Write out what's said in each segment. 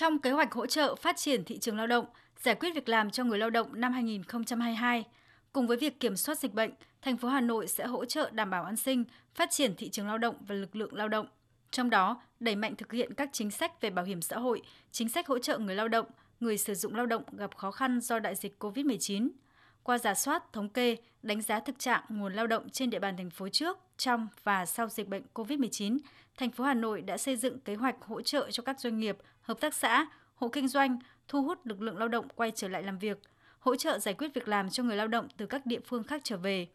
Trong kế hoạch hỗ trợ phát triển thị trường lao động, giải quyết việc làm cho người lao động năm 2022, cùng với việc kiểm soát dịch bệnh, thành phố Hà Nội sẽ hỗ trợ đảm bảo an sinh, phát triển thị trường lao động và lực lượng lao động. Trong đó, đẩy mạnh thực hiện các chính sách về bảo hiểm xã hội, chính sách hỗ trợ người lao động, người sử dụng lao động gặp khó khăn do đại dịch COVID-19. Qua giả soát, thống kê, đánh giá thực trạng nguồn lao động trên địa bàn thành phố trước, trong và sau dịch bệnh COVID-19, thành phố Hà Nội đã xây dựng kế hoạch hỗ trợ cho các doanh nghiệp, hợp tác xã, hộ kinh doanh thu hút lực lượng lao động quay trở lại làm việc, hỗ trợ giải quyết việc làm cho người lao động từ các địa phương khác trở về.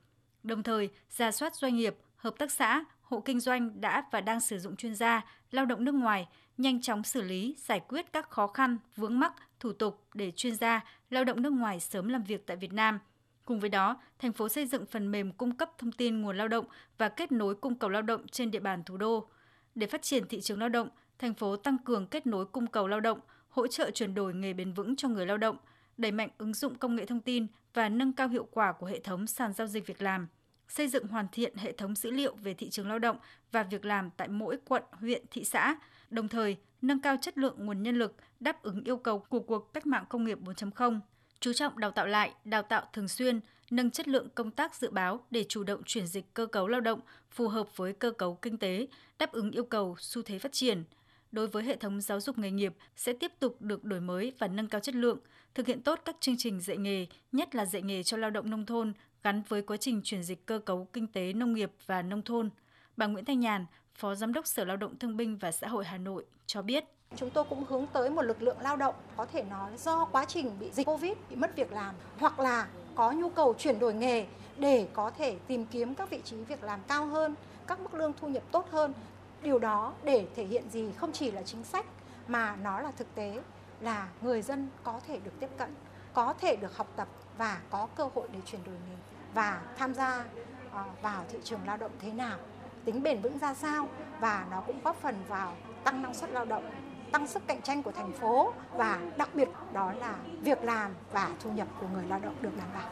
Đồng thời, giả soát doanh nghiệp, hợp tác xã, hộ kinh doanh đã và đang sử dụng chuyên gia, lao động nước ngoài, nhanh chóng xử lý, giải quyết các khó khăn, vướng mắc, thủ tục để chuyên gia, lao động nước ngoài sớm làm việc tại Việt Nam. Cùng với đó, thành phố xây dựng phần mềm cung cấp thông tin nguồn lao động và kết nối cung cầu lao động trên địa bàn thủ đô. Để phát triển thị trường lao động, thành phố tăng cường kết nối cung cầu lao động, hỗ trợ chuyển đổi nghề bền vững cho người lao động, đẩy mạnh ứng dụng công nghệ thông tin và nâng cao hiệu quả của hệ thống sàn giao dịch việc làm xây dựng hoàn thiện hệ thống dữ liệu về thị trường lao động và việc làm tại mỗi quận, huyện, thị xã, đồng thời nâng cao chất lượng nguồn nhân lực đáp ứng yêu cầu của cuộc cách mạng công nghiệp 4.0, chú trọng đào tạo lại, đào tạo thường xuyên, nâng chất lượng công tác dự báo để chủ động chuyển dịch cơ cấu lao động phù hợp với cơ cấu kinh tế, đáp ứng yêu cầu xu thế phát triển. Đối với hệ thống giáo dục nghề nghiệp sẽ tiếp tục được đổi mới và nâng cao chất lượng, thực hiện tốt các chương trình dạy nghề, nhất là dạy nghề cho lao động nông thôn gắn với quá trình chuyển dịch cơ cấu kinh tế nông nghiệp và nông thôn. Bà Nguyễn Thanh Nhàn, Phó Giám đốc Sở Lao động Thương binh và Xã hội Hà Nội cho biết. Chúng tôi cũng hướng tới một lực lượng lao động có thể nói do quá trình bị dịch Covid, bị mất việc làm hoặc là có nhu cầu chuyển đổi nghề để có thể tìm kiếm các vị trí việc làm cao hơn, các mức lương thu nhập tốt hơn. Điều đó để thể hiện gì không chỉ là chính sách mà nó là thực tế là người dân có thể được tiếp cận, có thể được học tập và có cơ hội để chuyển đổi nghề và tham gia ờ, vào thị trường lao động thế nào, tính bền vững ra sao và nó cũng góp phần vào tăng năng suất lao động, tăng sức cạnh tranh của thành phố và đặc biệt đó là việc làm và thu nhập của người lao động được đảm bảo.